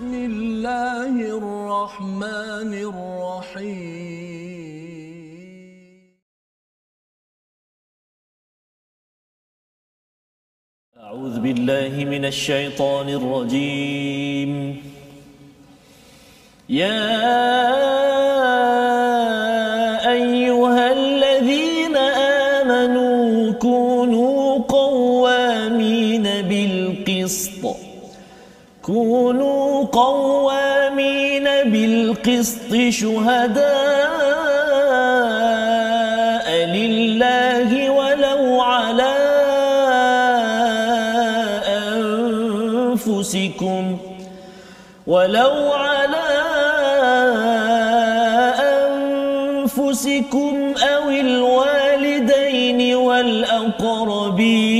بسم الله الرحمن الرحيم. أعوذ بالله من الشيطان الرجيم. يا كونوا قوامين بالقسط شهداء لله ولو على أنفسكم ولو على أنفسكم أو الوالدين والأقربين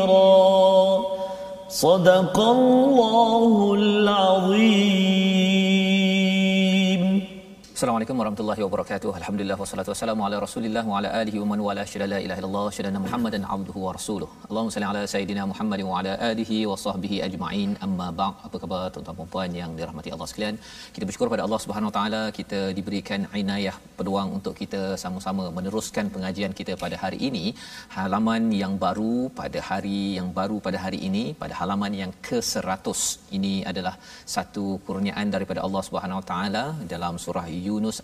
صدق الله العظيم Assalamualaikum warahmatullahi wabarakatuh. Alhamdulillah wassalatu wassalamu ala Rasulillah wa ala alihi wa man wala syada la ilaha illallah syada Muhammadan abduhu wa rasuluh. Allahumma salli ala sayidina Muhammad wa ala alihi wa sahbihi ajma'in. Amma ba'd. Apa khabar tuan-tuan dan puan yang dirahmati Allah sekalian? Kita bersyukur pada Allah Subhanahu wa taala kita diberikan inayah peluang untuk kita sama-sama meneruskan pengajian kita pada hari ini. Halaman yang baru pada hari yang baru pada hari ini pada halaman yang ke-100. Ini adalah satu kurniaan daripada Allah Subhanahu wa taala dalam surah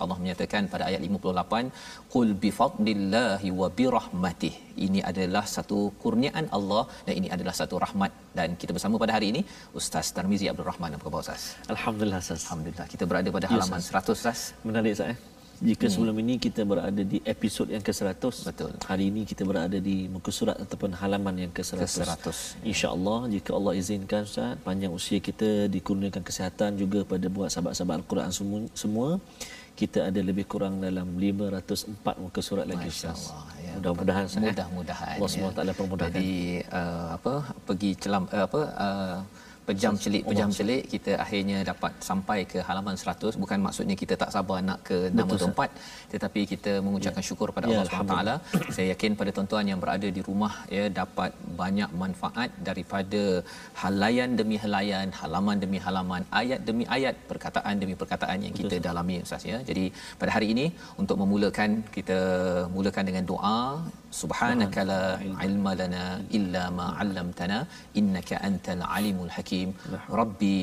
Allah menyatakan pada ayat 58 qul bi fadlillahi wa bi rahmatih ini adalah satu kurniaan Allah dan ini adalah satu rahmat dan kita bersama pada hari ini Ustaz Tarmizi Abdul Rahman apa khabar Ustaz Alhamdulillah Ustaz. Alhamdulillah kita berada pada Ya, halaman Ustaz. 100 Ustaz Menarik Ustaz eh? Jika hmm. sebelum ini kita berada di episod yang ke-100 Betul. Hari ini kita berada di muka surat ataupun halaman yang ke-100 Ke-100. InsyaAllah jika Allah izinkan Ustaz Panjang usia kita dikurniakan kesihatan juga pada buat sahabat-sahabat Al-Quran semua, semua kita ada lebih kurang dalam 504 muka surat lagi Masya Ustaz. Allah, ya. Mudah-mudahan mudah-mudahan Allah Subhanahu Wa Taala permudahkan. Jadi uh, apa pergi celam uh, apa uh, pejam celik pejam celik kita akhirnya dapat sampai ke halaman 100 bukan maksudnya kita tak sabar nak ke nombor 4 tetapi kita mengucapkan syukur pada Ya, Allah Subhanahu taala. Saya yakin pada tuan-tuan yang berada di rumah ya dapat banyak manfaat daripada halayan demi halayan halaman demi halaman ayat demi ayat perkataan demi perkataan yang kita dalami ustaz ya. Jadi pada hari ini untuk memulakan kita mulakan dengan doa subhanaka la ilma lana illa ma 'allamtana innaka antal alimul hakim rabbi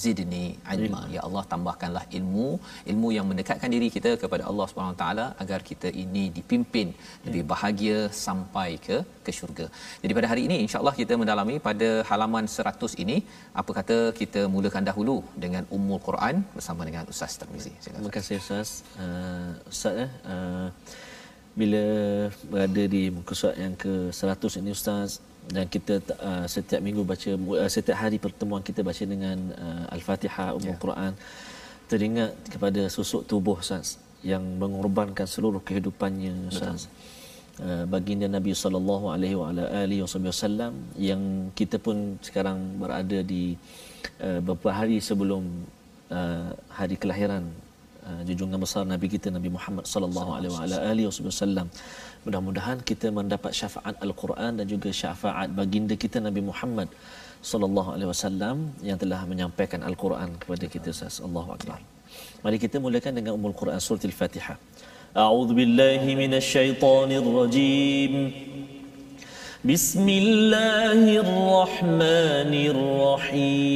zidni ilma ya Allah tambahkanlah ilmu ilmu yang mendekatkan diri kita kepada Allah Subhanahu Wa taala agar kita ini dipimpin lebih bahagia sampai ke ke syurga. Jadi pada hari ini insya-Allah kita mendalami pada halaman 100 ini apa kata kita mulakan dahulu dengan Ummul Quran bersama dengan Ustaz Tarmizi. Terima kasih Ustaz. Uh, Ustaz eh, uh, bila berada di muka surat yang ke-100 ini Ustaz dan kita uh, setiap minggu baca uh, setiap hari pertemuan kita baca dengan uh, Al-Fatihah Ummul Ya. Quran teringat kepada susuk tubuh Ustaz yang mengorbankan seluruh kehidupannya Ustaz. Uh, baginda Nabi sallallahu alaihi wa ala alihi wasallam yang kita pun sekarang berada di uh, beberapa hari sebelum uh, hari kelahiran uh, junjungan besar Nabi kita Nabi Muhammad sallallahu alaihi wasallam. Mudah-mudahan kita mendapat syafaat Al-Quran dan juga syafaat baginda kita Nabi Muhammad sallallahu alaihi wasallam yang telah menyampaikan Al-Quran kepada kita Ustaz. Allahu akbar. Mari kita mulakan dengan Ummul Quran surah Al-Fatihah. A'udzu billahi minasyaitonir rajim. Bismillahir rahmanir rahim.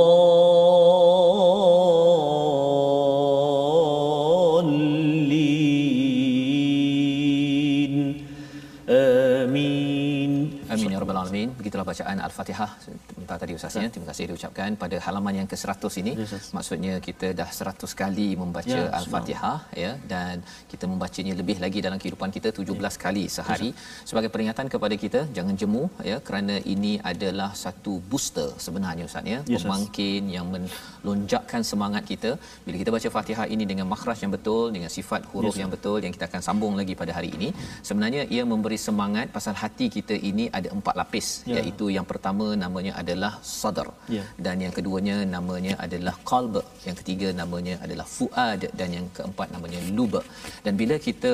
Bacaan Al-Fatihah sebentar tadi Ustaz ya. Terima kasih diucapkan pada halaman yang ke-100 ini. Ya, Ustaz. Maksudnya kita dah 100 kali membaca Ya, Al-Fatihah ya dan kita membacanya lebih lagi dalam kehidupan kita 17 kali sehari sebagai peringatan kepada kita jangan jemu ya kerana ini adalah satu booster sebenarnya Ustaz ya. Ya, Ustaz. Pemangkin yang melonjakkan semangat kita bila kita baca Fatihah ini dengan makhraj yang betul dengan sifat huruf Ya, yang betul yang kita akan sambung lagi pada hari ini sebenarnya ia memberi semangat pasal hati kita ini ada empat lapis Ya. iaitu yang pertama namanya adalah sadar Ya. dan yang keduanya namanya adalah qalb. Yang ketiga namanya adalah fuad. Dan yang keempat namanya lub. Dan bila kita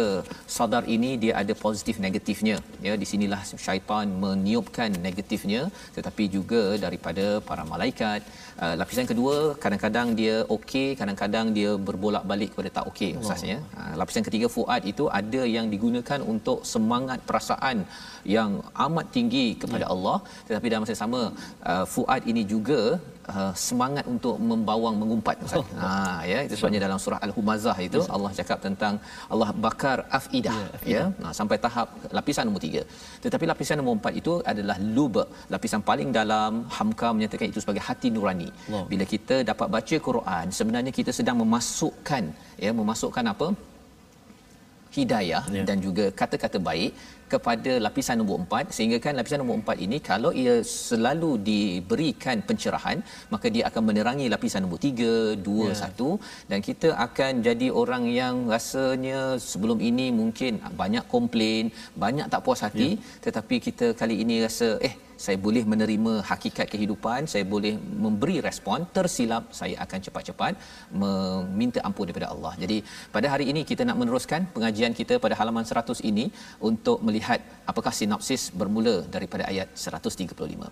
sadar ini dia ada positif negatifnya. Ya di sinilah syaitan meniupkan negatifnya. Tetapi juga daripada para malaikat. Uh, lapisan kedua kadang-kadang dia okey kadang-kadang dia berbolak-balik kepada tak okey ustaz ya. Uh, lapisan ketiga fuad itu ada yang digunakan untuk semangat perasaan yang amat tinggi kepada Ya. Allah. Tetapi dalam masa yang sama uh, fuad ini juga uh, semangat untuk membawang mengumpat Ustaz. Oh. Ha ya itu sebabnya dalam surah Al-Humazah itu Allah cakap tentang Allah bakar afidah Ya, ya, afidah. ya nah, sampai tahap lapisan nombor tiga. Tetapi lapisan nombor empat itu adalah lub lapisan paling dalam Hamka menyatakan itu sebagai hati nurani. Allah. Bila kita dapat baca Quran sebenarnya kita sedang memasukkan ya memasukkan apa? Hidayah Ya. dan juga kata-kata baik kepada lapisan nombor empat sehingga kan lapisan nombor empat ini kalau ia selalu diberikan pencerahan maka dia akan menerangi lapisan nombor tiga, dua, Ya. satu dan kita akan jadi orang yang rasanya sebelum ini mungkin banyak komplain, banyak tak puas hati Ya. tetapi kita kali ini rasa eh saya boleh menerima hakikat kehidupan, saya boleh memberi respon, tersilap saya akan cepat-cepat meminta ampun daripada Allah. Jadi pada hari ini kita nak meneruskan pengajian kita pada halaman 100 ini untuk melihat apakah sinopsis bermula daripada ayat 135.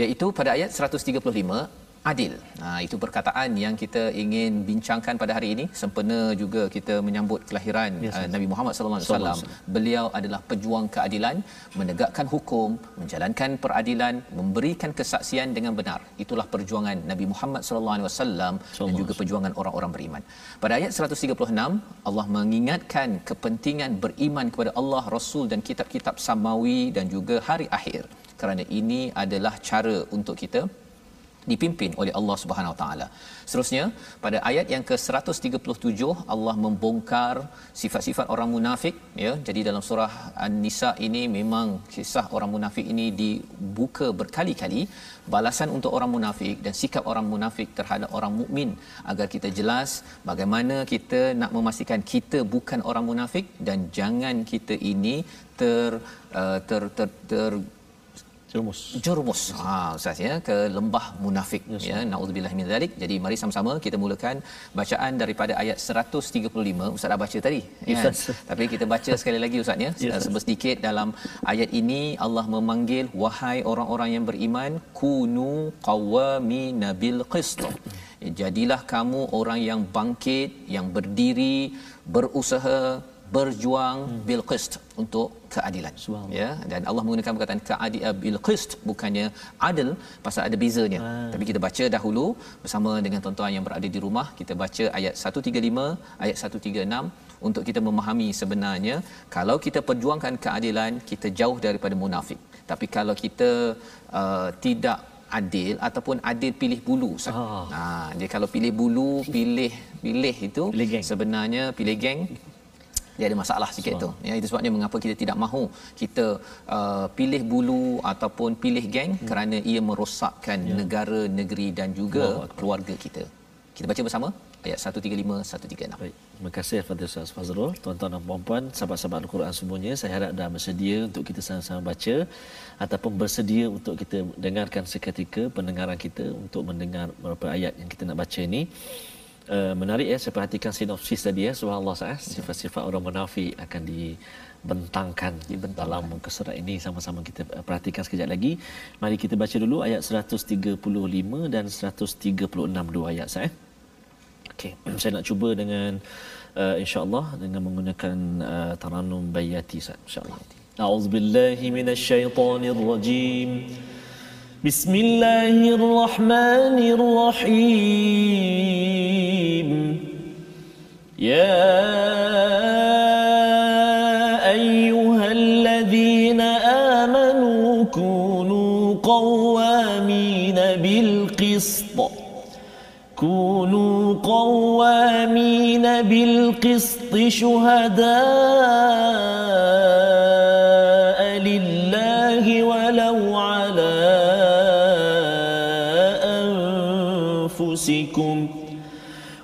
Iaitu pada ayat 135 adil. Ha, itu perkataan yang kita ingin bincangkan pada hari ini sempena juga kita menyambut kelahiran Yes, uh. Nabi Muhammad sallallahu alaihi wasallam. Beliau adalah pejuang keadilan, menegakkan hukum, menjalankan peradilan, memberikan kesaksian dengan benar. Itulah perjuangan Nabi Muhammad sallallahu alaihi wasallam dan juga perjuangan orang-orang beriman. Pada ayat 136 Allah mengingatkan kepentingan beriman kepada Allah, Rasul dan kitab-kitab samawi dan juga hari akhir. Kerana ini adalah cara untuk kita dipimpin oleh Allah Subhanahu Wa Taala. Seterusnya pada ayat yang ke-137 Allah membongkar sifat-sifat orang munafik ya. Jadi dalam surah An-Nisa ini memang kisah orang munafik ini dibuka berkali-kali balasan untuk orang munafik dan sikap orang munafik terhadap orang mukmin agar kita jelas bagaimana kita nak memastikan kita bukan orang munafik dan jangan kita ini ter uh, ter ter, ter Jerumus. Jerumus. Ha ustaz ya ke lembah munafik Yes, ya naudzubillah min zalik. Jadi mari sama-sama kita mulakan bacaan daripada ayat 135. Ustaz dah baca tadi Yes, kan. Ustaz. Tapi kita baca sekali lagi ustaz ya. Yes, Ustaz. Sedikit dalam ayat ini Allah memanggil wahai orang-orang yang beriman kunu qawamina bil qist. Ya, Jadilah kamu orang yang bangkit, yang berdiri, berusaha berjuang bil qist untuk keadilan ya dan Allah menggunakan perkataan kaadi bil qist bukannya adil pasal ada bezanya Ah. tapi kita baca dahulu bersama dengan tuan-tuan yang berada di rumah kita baca ayat 135 ayat 136 untuk kita memahami sebenarnya kalau kita perjuangkan keadilan kita jauh daripada munafik tapi kalau kita uh, tidak adil ataupun adil pilih bulu Ustaz. Ah. Ha, dia kalau pilih bulu, pilih pilih itu Pilih geng. sebenarnya pilih geng dia ada masalah sikit tu. Ya itu sebabnya mengapa kita tidak mahu kita uh, pilih bulu ataupun pilih geng hmm. kerana ia merosakkan ya. negara, negeri dan juga Allah keluarga kita. Kita baca bersama ayat 135 136. Baik, terima kasih kepada Ustaz Fazrul, tuan-tuan dan puan-puan, sahabat-sahabat Al-Quran semuanya. Saya harap dah bersedia untuk kita sama-sama baca ataupun bersedia untuk kita dengarkan seketika pendengaran kita untuk mendengar beberapa ayat yang kita nak baca ini. Uh, menarik ya saya perhatikan sinopsis tadi ya. Subhanallah saya sifat-sifat orang munafik akan dibentangkan dalam muka surat ini. Sama-sama kita uh, perhatikan sekejap lagi. Mari kita baca dulu ayat 135 dan 136 dua ayat saya okey saya nak cuba dengan uh, insyaallah dengan menggunakan uh, taranum bayati insyaallah. A'udzubillahi minasyaitonirrajim بسم الله الرحمن الرحيم. يا أيها الذين آمنوا كونوا قوامين بالقسط. كونوا قوامين بالقسط شهداء.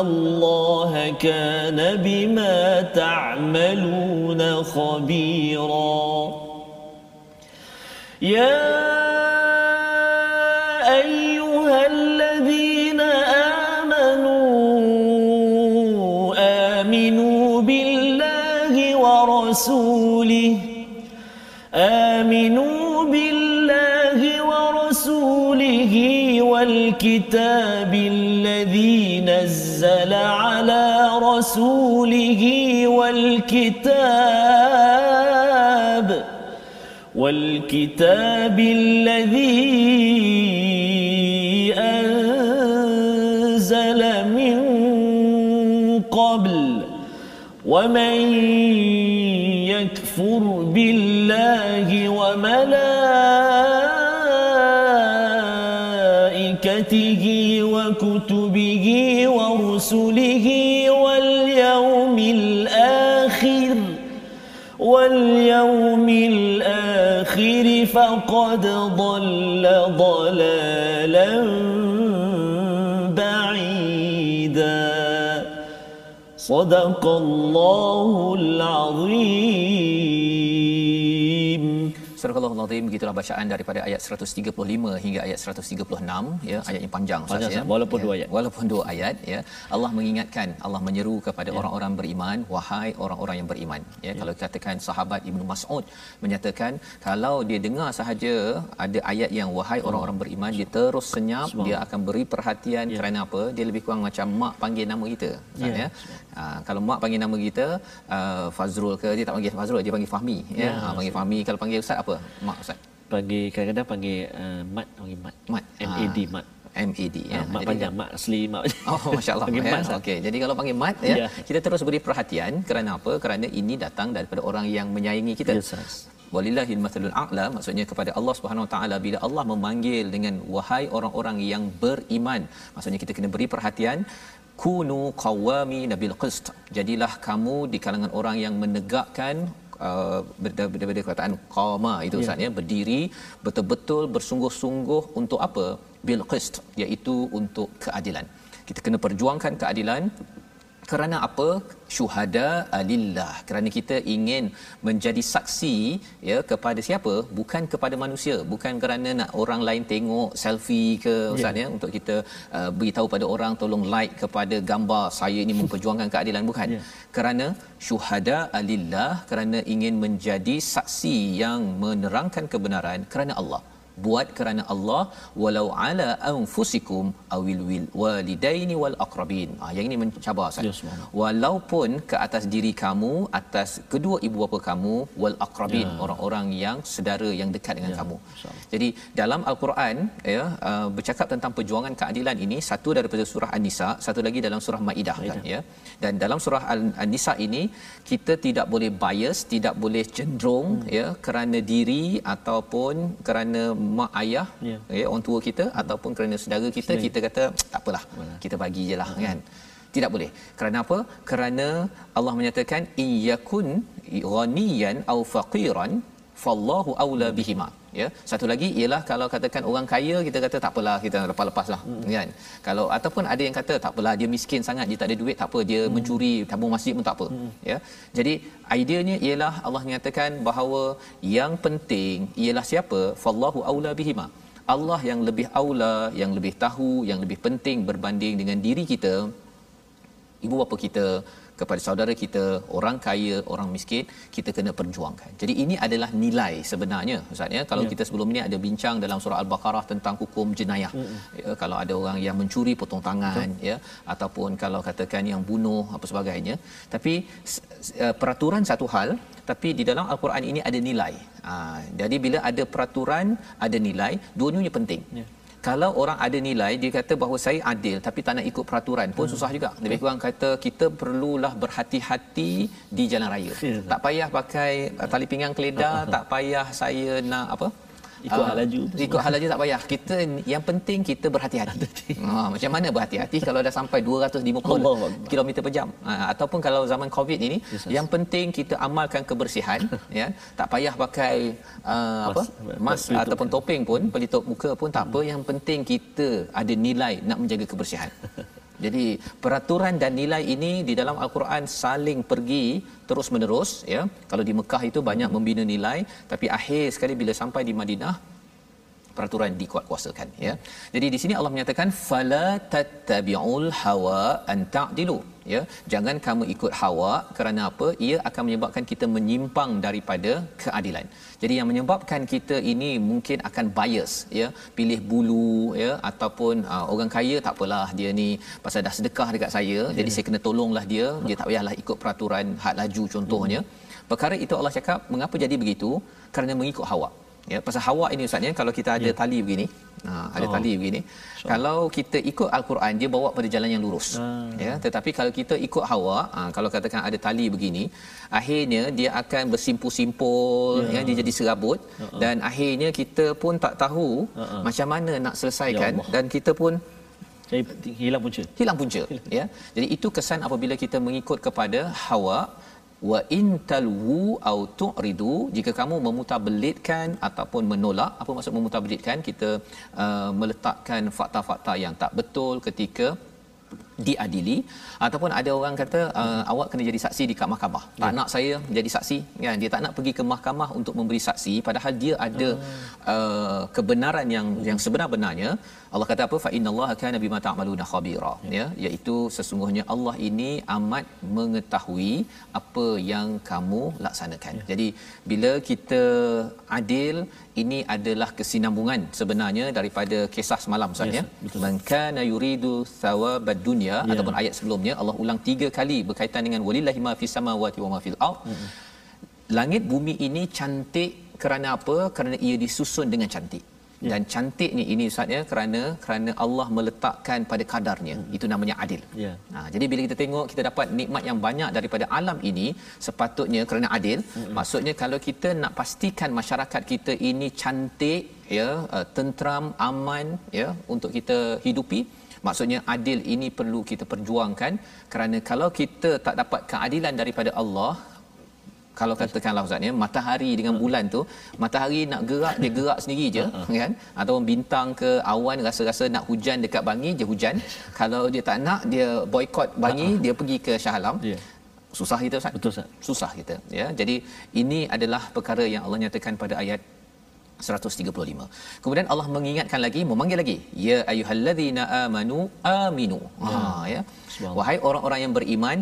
الله كان بما تعملون خبيرا. يا أيها الذين آمنوا آمنوا بالله ورسوله آمنوا بالله ورسوله والكتاب الذي على رسوله والكتاب والكتاب الذي أنزل من قبل ومن يكفر بالله وملائكته وكتبه ورسله واليوم الآخر واليوم الآخر فقد ضل ضلالا بعيدا. صدق الله العظيم. Surah Al-Azim begitulah bacaan daripada ayat 135 hingga ayat 136 ya ayat yang panjang Ustaz ya. Walaupun ya. dua ayat. Walaupun dua ayat ya. Allah mengingatkan, Allah menyeru kepada orang-orang beriman, wahai orang-orang yang beriman. Ya, kalau katakan sahabat Ibnu Mas'ud menyatakan kalau dia dengar sahaja ada ayat yang wahai orang-orang beriman dia terus senyap, dia akan beri perhatian kerana apa? Dia lebih kurang macam mak panggil nama kita. Ustaz Ya. ya. Ha, kalau mak panggil nama kita uh, Fazrul ke dia tak panggil Fazrul dia panggil Fahmi ya, Ya. ha, panggil Fahmi kalau panggil ustaz apa mak ustaz panggil kadang-kadang panggil uh, mat panggil mat Mat. Ah. mat MAD ya. ya, mat Jadi- panjang mat asli mat Oh masya-Allah. panggil ya. mat. Okey. Jadi kalau panggil mat ya, Ya. kita terus beri perhatian kerana apa? Kerana ini datang daripada orang yang menyayangi kita. Ya, Ustaz. Walillahil mathalul a'la maksudnya kepada Allah Subhanahu Wa Taala bila Allah memanggil dengan wahai orang-orang yang beriman maksudnya kita kena beri perhatian kunu qawami nabil qist. Jadilah kamu di kalangan orang yang menegakkan uh, ber- daripada kataan qama itu Ya. Ustaz ya. Berdiri betul-betul bersungguh-sungguh untuk apa? Bil qist iaitu untuk keadilan. Kita kena perjuangkan keadilan kerana apa? Syuhada alillah. Kerana kita ingin menjadi saksi ya kepada siapa? Bukan kepada manusia. Bukan kerana nak orang lain tengok selfie ke ustaz ya untuk kita uh, beritahu pada orang tolong like kepada gambar saya ini memperjuangkan keadilan bukan? Ya. kerana syuhada alillah kerana ingin menjadi saksi yang menerangkan kebenaran kerana Allah buat kerana Allah walau ala anfusikum awil wil walidaini wal aqrabin ah yang ini mencabar Ustaz Ya, subhanallah. walaupun ke atas diri kamu atas kedua ibu bapa kamu wal aqrabin Ya. orang-orang yang sedara yang dekat dengan Ya, kamu insya-Allah. jadi dalam al-Quran ya uh, bercakap tentang perjuangan keadilan ini satu daripada surah An-Nisa satu lagi dalam surah Maidah kan ya dan dalam surah An-Nisa ini kita tidak boleh bias tidak boleh cenderung hmm. ya kerana diri ataupun kerana mak ayah Ya. ya orang tua kita ataupun kerana saudara kita Sendiri. kita kata tak apalah kita bagi je lah kan? Tidak boleh. Kerana apa? Kerana Allah menyatakan iyyakun ghaniyan au faqiran fallahu aula bihima ya satu lagi ialah kalau katakan orang kaya kita kata tak apalah kita lepas-lepas lah hmm. kan kalau ataupun ada yang kata tak apalah dia miskin sangat dia tak ada duit tak apa dia hmm. mencuri tabung masjid pun tak apa hmm. ya jadi ideanya ialah Allah menyatakan bahawa yang penting ialah siapa fallahu aula bihima Allah yang lebih aula yang lebih tahu yang lebih penting berbanding dengan diri kita ibu bapa kita kepada saudara kita orang kaya orang miskin kita kena perjuangkan jadi ini adalah nilai sebenarnya ustaz ya kalau Ya. kita sebelum ini ada bincang dalam surah al-baqarah tentang hukum jenayah mm-hmm. ya, kalau ada orang yang mencuri potong tangan Betul. ya ataupun kalau katakan yang bunuh apa sebagainya tapi uh, peraturan satu hal tapi di dalam al-Quran ini ada nilai ha, jadi bila ada peraturan ada nilai dua-duanya penting Ya. Kalau orang ada nilai dia kata bahawa saya adil tapi tak nak ikut peraturan pun hmm. susah juga. Lebih kurang kata kita perlulah berhati-hati di jalan raya. Ya. tak payah pakai uh, tali pinggang keledar tak payah saya nak apa Ikut hal laju. Ikut hal laju tak payah. Kita yang penting kita berhati-hati. Ha, macam mana berhati-hati kalau dah sampai 250 Allahu Akbar. km per jam? Ha, ataupun kalau zaman covid ini Yes, yes. yang penting kita amalkan kebersihan ya. Tak payah pakai uh, apa? Mas- ataupun topeng pun pelitup muka pun tak apa. Yang penting kita ada nilai nak menjaga kebersihan jadi peraturan dan nilai ini di dalam al-Quran saling pergi terus menerus ya kalau di Mekah itu banyak membina nilai tapi akhir sekali bila sampai di Madinah peraturan dikuat-kuasakan ya. Jadi di sini Allah menyatakan fala tattabi'ul hawa an ta'dilu ya. Jangan kamu ikut hawa kerana apa? Ia akan menyebabkan kita menyimpang daripada keadilan. Jadi yang menyebabkan kita ini mungkin akan bias ya, pilih bulu ya ataupun uh, orang kaya tak apalah dia ni pasal dah sedekah dekat saya, yeah. jadi saya kena tolonglah dia, dia tak payahlah ikut peraturan had laju contohnya. Perkara itu Allah cakap mengapa jadi begitu? Kerana mengikut hawa. Ya, pasal hawa ini ustaz ya kalau kita ada tali begini, ha, ada Oh. tali begini. Kalau kita ikut al-Quran dia bawa pada jalan yang lurus. Ah. Ya, tetapi kalau kita ikut hawa, ha, kalau katakan ada tali begini, akhirnya dia akan bersimpul-simpul Ya. ya dia jadi serabut dan akhirnya kita pun tak tahu Uh-uh. macam mana nak selesaikan Ya Allah. dan kita pun Jadi hilang punca. hilang punca ya jadi itu kesan apabila kita mengikut kepada hawa wa in talwu au tu'ridu jika kamu memutarbelitkan ataupun menolak apa maksud memutarbelitkan kita uh, meletakkan fakta-fakta yang tak betul ketika diadili. Ataupun ada orang kata uh, awak kena jadi saksi di kat mahkamah. Tak nak saya jadi saksi. Kan dia tak nak pergi ke mahkamah untuk memberi saksi. Padahal dia ada uh, kebenaran yang yang sebenar-benarnya Allah kata apa? Fa innallaha kana bima ta'maluna khabira. Ya. Iaitu sesungguhnya Allah ini amat mengetahui apa yang kamu laksanakan. Jadi bila kita adil ini adalah kesinambungan sebenarnya daripada kisah semalam Ustaz Yes, ya. man kana yuridu thawabad dunya Ya. ataupun ayat sebelumnya Allah ulang tiga kali berkaitan dengan walillahi ma fis samawati wa ma fil ard. Langit bumi ini cantik kerana apa? Kerana ia disusun dengan cantik Ya. dan cantik ni ini ustaz ya kerana kerana Allah meletakkan pada kadarnya itu namanya adil Ya. Ha, jadi bila kita tengok kita dapat nikmat yang banyak daripada alam ini sepatutnya kerana adil. Mm-hmm. Maksudnya kalau kita nak pastikan masyarakat kita ini cantik ya, uh, tentram, aman ya untuk kita hidupi Maksudnya adil ini perlu kita perjuangkan kerana kalau kita tak dapat keadilan daripada Allah kalau katakanlah ustaz ya matahari dengan bulan tu matahari nak gerak dia gerak sendiri je kan ataupun bintang ke awan rasa-rasa nak hujan dekat bangi dia hujan kalau dia tak nak dia boykot bangi dia pergi ke Shah Alam Ya. susah kita ustaz Betul Ustaz. susah kita ya jadi ini adalah perkara yang Allah nyatakan pada ayat 135. Kemudian Allah mengingatkan lagi, memanggil lagi, ya ayyuhallazina amanu aminu. Ha ya. Subhanallah. Wahai orang-orang yang beriman,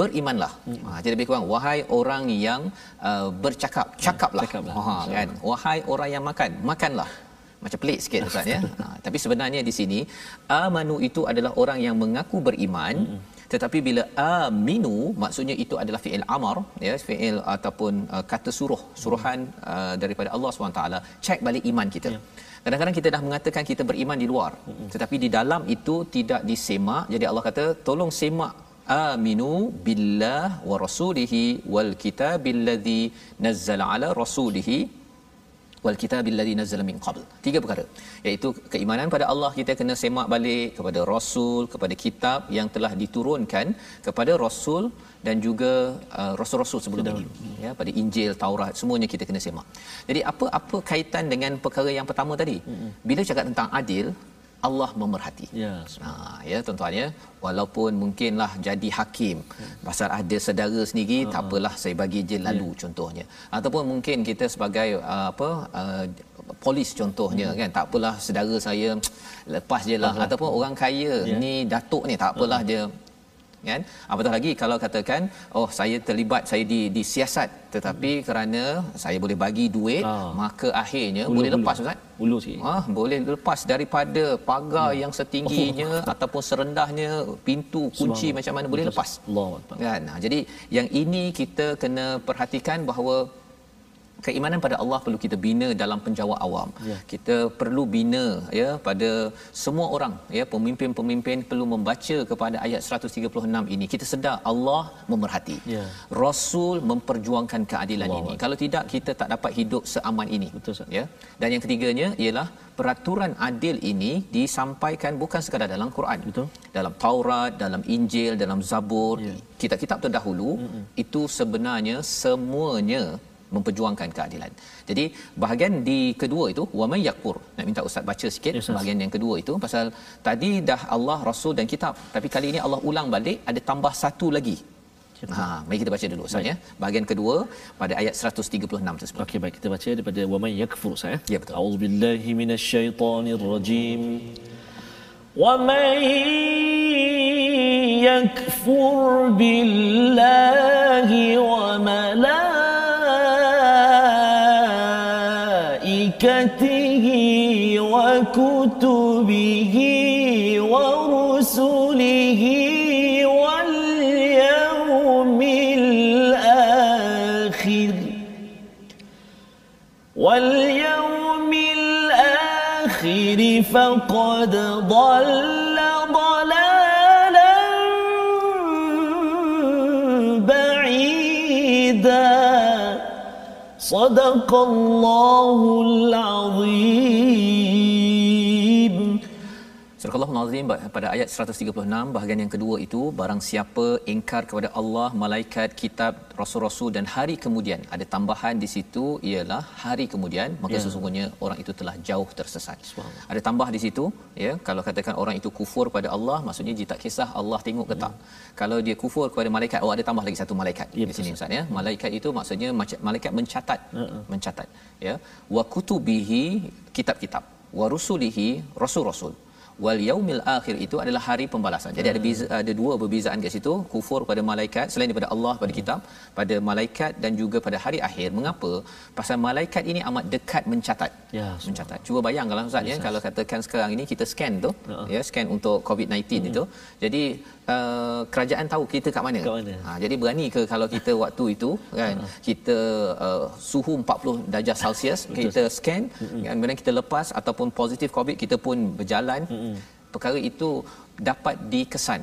berimanlah. Ha jadi lebih kurang wahai orang yang uh, bercakap, cakaplah. cakaplah. Ha kan. Wahai orang yang makan, makanlah. macam pelik sikit ustaz ya ha, tapi sebenarnya di sini amanu itu adalah orang yang mengaku beriman mm-hmm. tetapi bila aminu maksudnya itu adalah fiil amar ya fiil ataupun uh, kata suruh suruhan uh, daripada Allah SWT cek balik iman kita yeah. Kadang-kadang kita dah mengatakan kita beriman di luar tetapi di dalam itu tidak disemak jadi Allah kata tolong semak aminu billah wa rasulihi wal kitabil ladzi nazzala ala rasulihi wal kitabil ladzi nazzala min qabl. Tiga perkara. Iaitu keimanan pada Allah kita kena semak balik kepada rasul kepada kitab yang telah diturunkan kepada rasul dan juga uh, rasul-rasul sebelum ini ya pada Injil Taurat semuanya kita kena semak. Jadi apa apa kaitan dengan perkara yang pertama tadi? Bila cakap tentang adil Allah memerhati. Ya. Ha, ya tuan-tuan ya. Walaupun mungkinlah jadi hakim pasal ada saudara sendiri uh-huh. tak apalah saya bagi je lalu yeah. contohnya. Ataupun mungkin kita sebagai uh, apa uh, polis contohnya hmm. kan tak apalah saudara saya lepas je lah uh-huh. ataupun orang kaya yeah. ni datuk ni tak apalah uh-huh. dia kan? Apatah lagi kalau katakan oh saya terlibat saya di disiasat tetapi hmm. kerana saya boleh bagi duit ha. maka akhirnya ulu, boleh lepas ustaz. Ulu sikit. Ah boleh lepas daripada pagar hmm. yang setingginya oh. ataupun serendahnya pintu kunci macam mana boleh lepas. Allah kan? Jadi yang ini kita kena perhatikan bahawa keimanan pada Allah perlu kita bina dalam penjawat awam. Ya. Kita perlu bina ya pada semua orang ya pemimpin-pemimpin perlu membaca kepada ayat 136 ini. Kita sedar Allah memerhati. Ya. Rasul memperjuangkan keadilan Allah. ini. Kalau tidak kita tak dapat hidup seaman ini. Betul Sir. Ya. Dan yang ketiganya ialah peraturan adil ini disampaikan bukan sekadar dalam Quran. Betul. Dalam Taurat, dalam Injil, dalam Zabur, ya. kitab-kitab terdahulu Mm-mm. itu sebenarnya semuanya memperjuangkan keadilan. Jadi bahagian di kedua itu wa may yakfur. Nak minta ustaz baca sikit yes, bahagian yang kedua itu pasal tadi dah Allah Rasul dan kitab tapi kali ini Allah ulang balik ada tambah satu lagi. Ha, mari kita baca dulu ustaz ya. Bahagian kedua pada ayat 136 tersebut. Okey baik kita baca daripada wa may yakfur ustaz ya. Ya betul. A'udzubillahi minasyaitonir rajim. Wa may yakfur billahi wa malaikatihi وملائكته واليوم الآخر. واليوم الآخر فقد ضل صدق الله العظيم. Surah Al-Nazim pada ayat 136 bahagian yang kedua itu barang siapa ingkar kepada Allah, malaikat, kitab, rasul-rasul dan hari kemudian ada tambahan di situ ialah hari kemudian maka ya. sesungguhnya orang itu telah jauh tersesat. Ada tambah di situ ya kalau katakan orang itu kufur pada Allah maksudnya dia tak kisah Allah tengok ke tak. Ya. Kalau dia kufur kepada malaikat oh ada tambah lagi satu malaikat ya, di sini ustaz ya. Malaikat itu maksudnya malaikat mencatat uh-uh. mencatat ya wa kutubihi kitab-kitab wa rusulihi rasul-rasul wal yaumil akhir itu adalah hari pembalasan. Jadi ada beza, ada dua perbezaan kat situ, kufur pada malaikat selain daripada Allah pada kitab, pada malaikat dan juga pada hari akhir. Mengapa? Pasal malaikat ini amat dekat mencatat. Ya, mencatat. Cuba bayangkanlah ustaz ya kalau katakan sekarang ini kita scan tu, uh-huh. ya scan untuk COVID-19 uh-huh. itu. Jadi uh, kerajaan tahu kita kat mana. Kat mana? Ha, jadi berani ke kalau kita waktu itu kan uh-huh. kita uh, suhu 40 darjah Celsius kita scan kan kemudian kita lepas ataupun positif COVID kita pun berjalan uh-huh. perkara itu dapat dikesan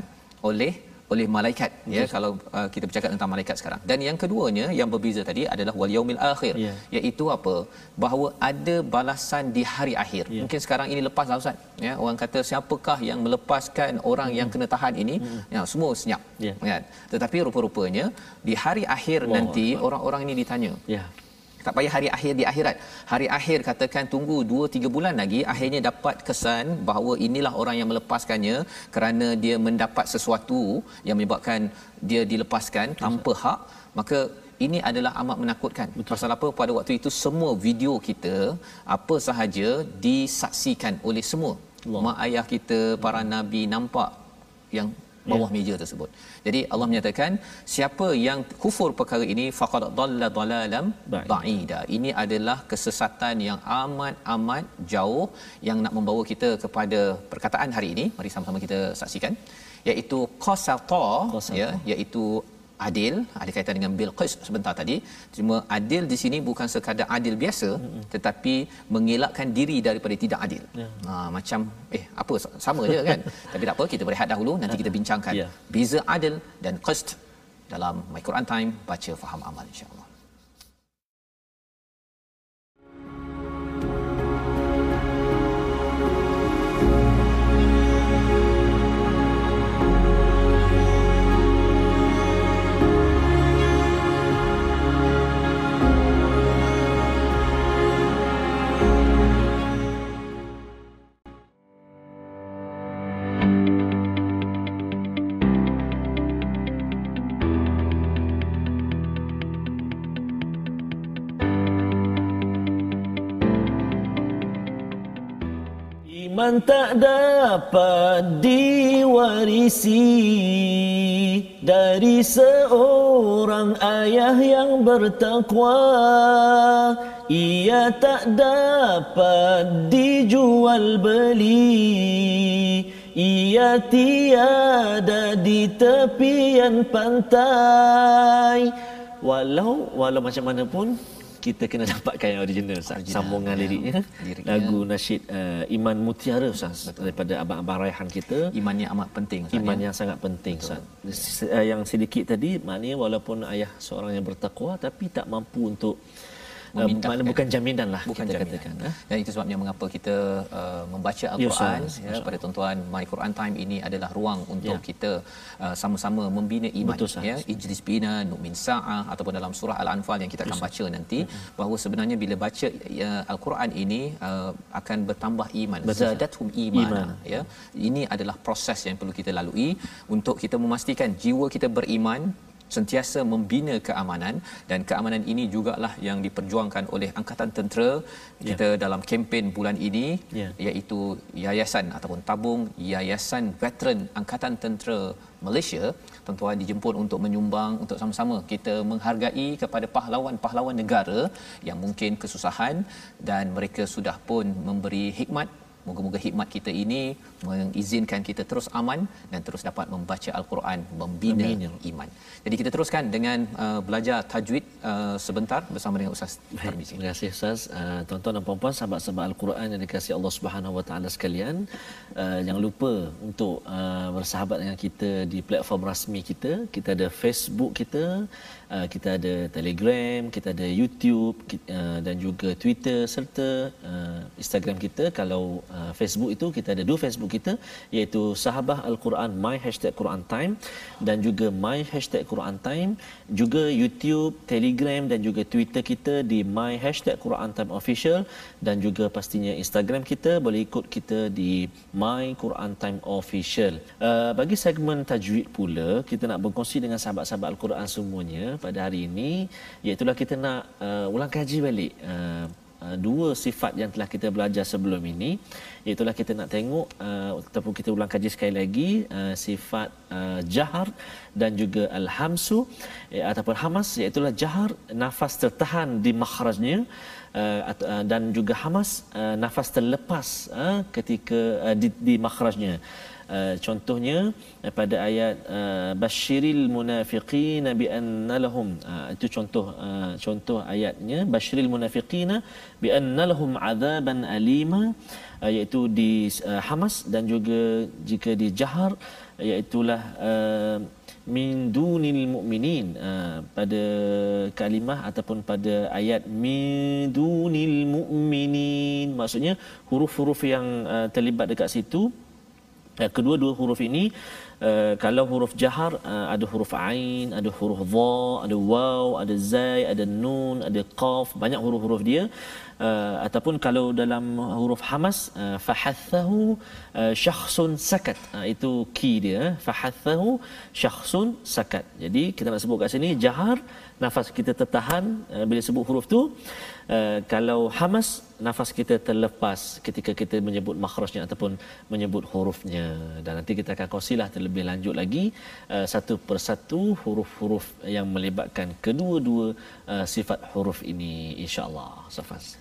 oleh oleh malaikat Betul. ya kalau uh, kita bercakap tentang malaikat sekarang dan yang keduanya yang berbeza tadi adalah wal yaumil akhir yeah. iaitu apa bahawa ada balasan di hari akhir yeah. mungkin sekarang ini lepas lah ustaz ya orang kata siapakah yang melepaskan orang mm yang kena tahan ini mm ya semua senyap yeah. kan tetapi rupa-rupanya di hari akhir wow. nanti orang-orang ini ditanya yeah tak payah hari akhir di akhirat hari akhir katakan tunggu 2 3 bulan lagi akhirnya dapat kesan bahawa inilah orang yang melepaskannya kerana dia mendapat sesuatu yang menyebabkan dia dilepaskan Betul. tanpa hak maka ini adalah amat menakutkan. Betul. Pasal apa pada waktu itu semua video kita apa sahaja disaksikan oleh semua. Allah. Mak ayah kita, para nabi nampak yang bawah meja tersebut. Jadi Allah menyatakan siapa yang kufur perkara ini faqad dhalla dhalalam Ba'id. ba'ida. Ini adalah kesesatan yang amat amat jauh yang nak membawa kita kepada perkataan hari ini. Mari sama-sama kita saksikan iaitu Qasata. ya iaitu adil ada kaitan dengan bil qis sebentar tadi cuma adil di sini bukan sekadar adil biasa mm-hmm. tetapi mengelakkan diri daripada tidak adil Ya. ha, macam eh apa sama je kan tapi tak apa kita berehat dahulu nanti kita bincangkan Ya. beza adil dan qist dalam my Quran time baca faham amal insyaallah Iman tak dapat diwarisi dari seorang ayah yang bertakwa. Ia tak dapat dijual beli. Ia tiada di tepian pantai. Walau walau macam mana pun kita kena dapatkan yang original, Ustaz. Original, sambungan ya. liriknya, Liriknya. lagu nasyid uh, Iman Mutiara Ustaz daripada abang-abang raihan kita iman yang amat penting Ustaz, iman ya. yang sangat penting Ustaz. Se- uh, yang sedikit tadi maknanya walaupun ayah seorang yang bertakwa tapi tak mampu untuk uh, Memindahkan. makna bukan jaminan lah bukan kita jaminan. katakan eh. Dan itu sebabnya mengapa kita uh, membaca Al-Quan Ustaz. ya, pada tuan-tuan My Quran Time ini adalah ruang untuk Ya. kita uh, sama-sama membina iman Betul, ya Ijlis bina nu'min sa'ah ataupun dalam surah Al-Anfal yang kita akan baca nanti bahawa sebenarnya bila baca ya, Al-Quran ini uh, akan bertambah iman Betul, zadathum imana Iman. ya ini adalah proses yang perlu kita lalui untuk kita memastikan jiwa kita beriman sentiasa membina keamanan dan keamanan ini jugalah yang diperjuangkan oleh angkatan tentera kita dalam kempen bulan ini Ya. iaitu yayasan ataupun tabung yayasan veteran angkatan tentera Malaysia tuan-tuan dijemput untuk menyumbang untuk sama-sama kita menghargai kepada pahlawan-pahlawan negara yang mungkin kesusahan dan mereka sudah pun memberi hikmat Moga-moga hikmat kita ini mengizinkan kita terus aman dan terus dapat membaca al-Quran membina Amin, iman. Jadi kita teruskan dengan uh, belajar tajwid uh, sebentar bersama dengan Ustaz Tarmizi. terima kasih Ustaz. Uh, tuan-tuan dan puan-puan sahabat-sahabat Al-Quran yang dikasihi Allah Subhanahu Wa Taala sekalian, uh, jangan lupa untuk uh, bersahabat dengan kita di platform rasmi kita. Kita ada Facebook kita, uh, kita ada Telegram, kita ada YouTube ki- uh, dan juga Twitter serta uh, Instagram kita. Kalau uh, Facebook itu kita ada dua Facebook kita iaitu Sahabah Al-Quran My Hashtag Quran Time dan juga My Hashtag Quran Time juga YouTube, Telegram dan juga Twitter kita di My Hashtag Quran Time Official dan juga pastinya Instagram kita boleh ikut kita di My Quran Time Official. Uh, bagi segmen tajwid pula kita nak berkongsi dengan sahabat-sahabat Al-Quran semuanya pada hari ini iaitu kita nak uh, ulang kaji balik uh, Uh, dua sifat yang telah kita belajar sebelum ini. Iaitu kita nak tengok uh, ataupun kita ulang kaji sekali lagi uh, sifat uh, jahar dan juga al-hamsu eh, ataupun hamas iaitu jahar nafas tertahan di makhrajnya uh, uh, dan juga hamas uh, nafas terlepas uh, ketika uh, di, di makhrajnya Uh, contohnya uh, pada ayat uh, basyiril munafiqina bi anna lahum. Uh, itu contoh contoh ayatnya. Basyiril munafiqina bi anna lahum adzaban alima. Uh, iaitu di Hamas dan juga jika di Jahar iaitulah uh, min dunil mu'minin. Uh, pada kalimah ataupun pada ayat min dunil mu'minin. Maksudnya huruf-huruf yang terlibat dekat situ Uh, kedua-dua huruf ini uh, kalau huruf jahar uh, ada huruf ain, ada huruf dha, ada waw, ada zai, ada nun, ada qaf, banyak huruf-huruf dia. Uh, ataupun kalau dalam huruf hamas uh, fahathahu uh, syakhsun sakat. Uh, itu key dia. Fahathahu syakhsun sakat. Jadi kita nak sebut kat sini jahar nafas kita tertahan uh, bila sebut huruf tu. Uh, kalau hamas nafas kita terlepas ketika kita menyebut makhrajnya ataupun menyebut hurufnya. Dan nanti kita akan kongsilah terlebih lebih lanjut lagi uh, satu persatu huruf-huruf yang melibatkan kedua-dua uh, sifat huruf ini insya-Allah. Safas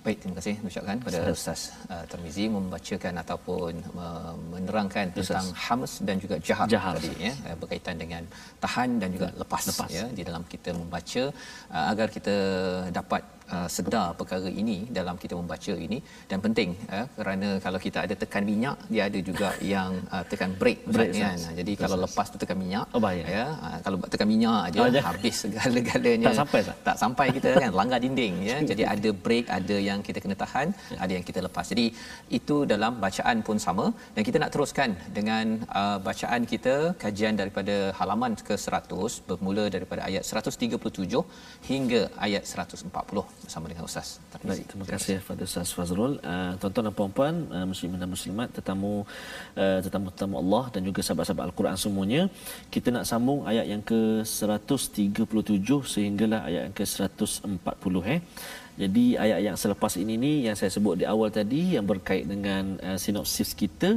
Baik, terima kasih ucapkan kepada Ustaz uh, Termizi membacakan ataupun uh, menerangkan tentang hams dan juga jahar, Jahar, tadi ya uh, berkaitan dengan tahan dan juga lepas, Lepas. ya di dalam kita membaca uh, agar kita dapat uh, sedar perkara ini dalam kita membaca ini dan penting uh, kerana kalau kita ada tekan minyak dia ada juga yang uh, tekan break Break, kan. Ustaz. Jadi kalau lepas tu tekan minyak Oh, bahaya. ya uh, kalau tekan minyak aja Oh, jangan. habis segala-galanya. Tak sampai, Ustaz? tak sampai kita kan langgar dinding ya. Jadi ada break, ada yang kita kena tahan, ya. ada yang kita lepas. Jadi itu dalam bacaan pun sama dan kita nak teruskan dengan uh, bacaan kita kajian daripada halaman ke-100 bermula daripada ayat 137 hingga ayat 140 bersama dengan Ustaz. Baik, terima kasih kepada Ustaz Fazrul. Uh, tuan-tuan dan puan-puan, uh, muslimin dan muslimat, tetamu uh, tetamu-tetamu Allah dan juga sahabat-sahabat Al-Quran semuanya, kita nak sambung ayat yang ke-137 sehinggalah ayat yang ke-140 eh. Jadi ayat yang selepas ini ni yang saya sebut di awal tadi yang berkait dengan uh, sinopsis kita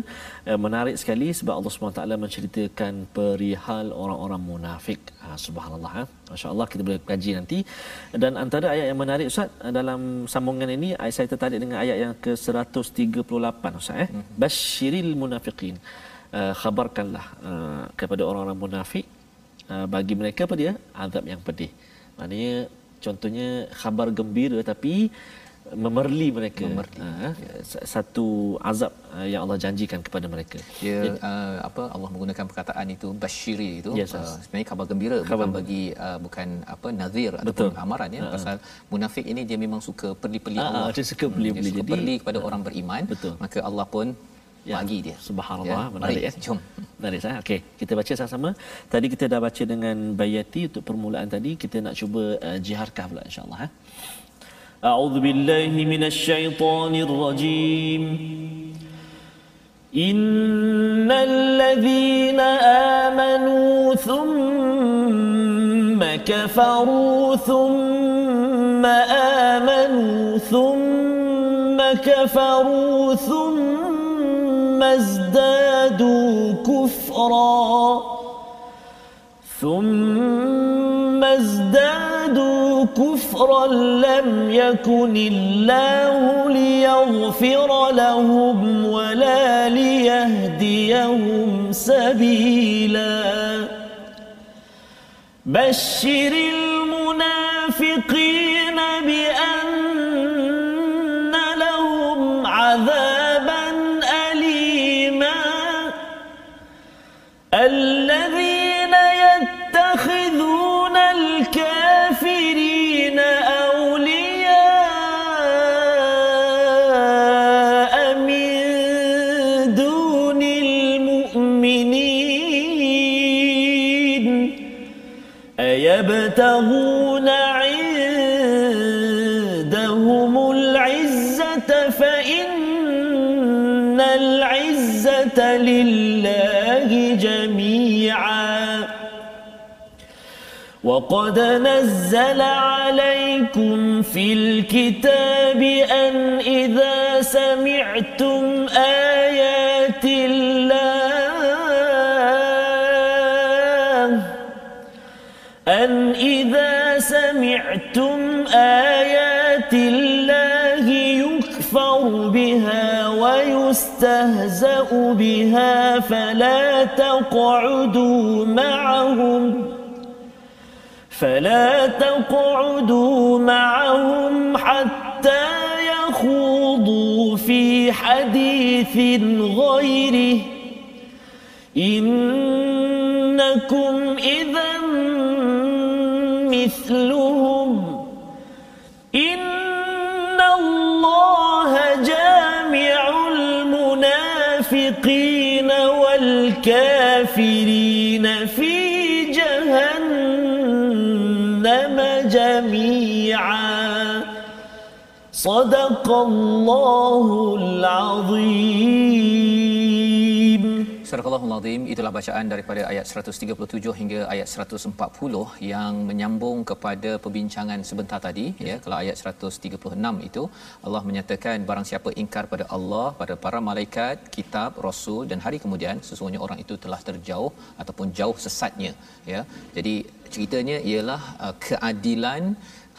uh, menarik sekali sebab Allah SWT menceritakan perihal orang-orang munafik. Ha, subhanallah. Ha. Masya-Allah kita boleh kaji nanti. Dan antara ayat yang menarik Ustaz uh, dalam sambungan ini ayat saya tertarik dengan ayat yang ke-138 Ustaz eh. Basyiril munafiqin. Uh, khabarkanlah uh, kepada orang-orang munafik uh, bagi mereka apa dia? Azab yang pedih. Maknanya contohnya khabar gembira tapi memerli mereka. Memerli. Ha, satu azab uh, yang Allah janjikan kepada mereka. Dia uh, apa Allah menggunakan perkataan itu basyiri itu. Yes, uh, sebenarnya khabar gembira Khabar bukan bagi uh, bukan apa nazir ataupun amaran ya. Pasal munafik ini dia memang suka perli-perli ah, Allah. dia suka perli-perli. dia suka Jadi- perli kepada orang beriman. Betul. maka Allah pun Ya, bagi dia Subhanallah, menarik mari, ya. jom Menarik saya. Okey, kita baca sama-sama. Tadi kita dah baca dengan Bayati untuk permulaan tadi, kita nak cuba uh, jiharkah pula insya-Allah ha. أعوذ بالله من الشيطان الرجيم إن الذين آمنوا ثم كفروا ثم آمنوا ثم كفروا ثم ازدادوا كفرا. ثم ازدادوا كفرا لم يكن الله ليغفر لهم ولا ليهديهم سبيلا. بشر المنافقين أيبتغون عندهم العزة فإن العزة لله جميعا. وقد نزل عليكم في الكتاب أن إذا سمعتم أن إذا سمعتم آيات الله يكفر بها ويستهزأ بها فلا تقعدوا معهم فلا تقعدوا معهم حتى يخوضوا في حديث غيره إنكم إذا مثلهم. إن الله جامع المنافقين والكافرين في جهنم جميعا. صدق الله العظيم. Surahul Azim itulah bacaan daripada ayat 137 hingga ayat 140 yang menyambung kepada perbincangan sebentar tadi ya, ya kalau ayat 136 itu Allah menyatakan barang siapa ingkar pada Allah pada para malaikat kitab rasul dan hari kemudian sesungguhnya orang itu telah terjauh ataupun jauh sesatnya ya. Jadi ceritanya ialah uh, keadilan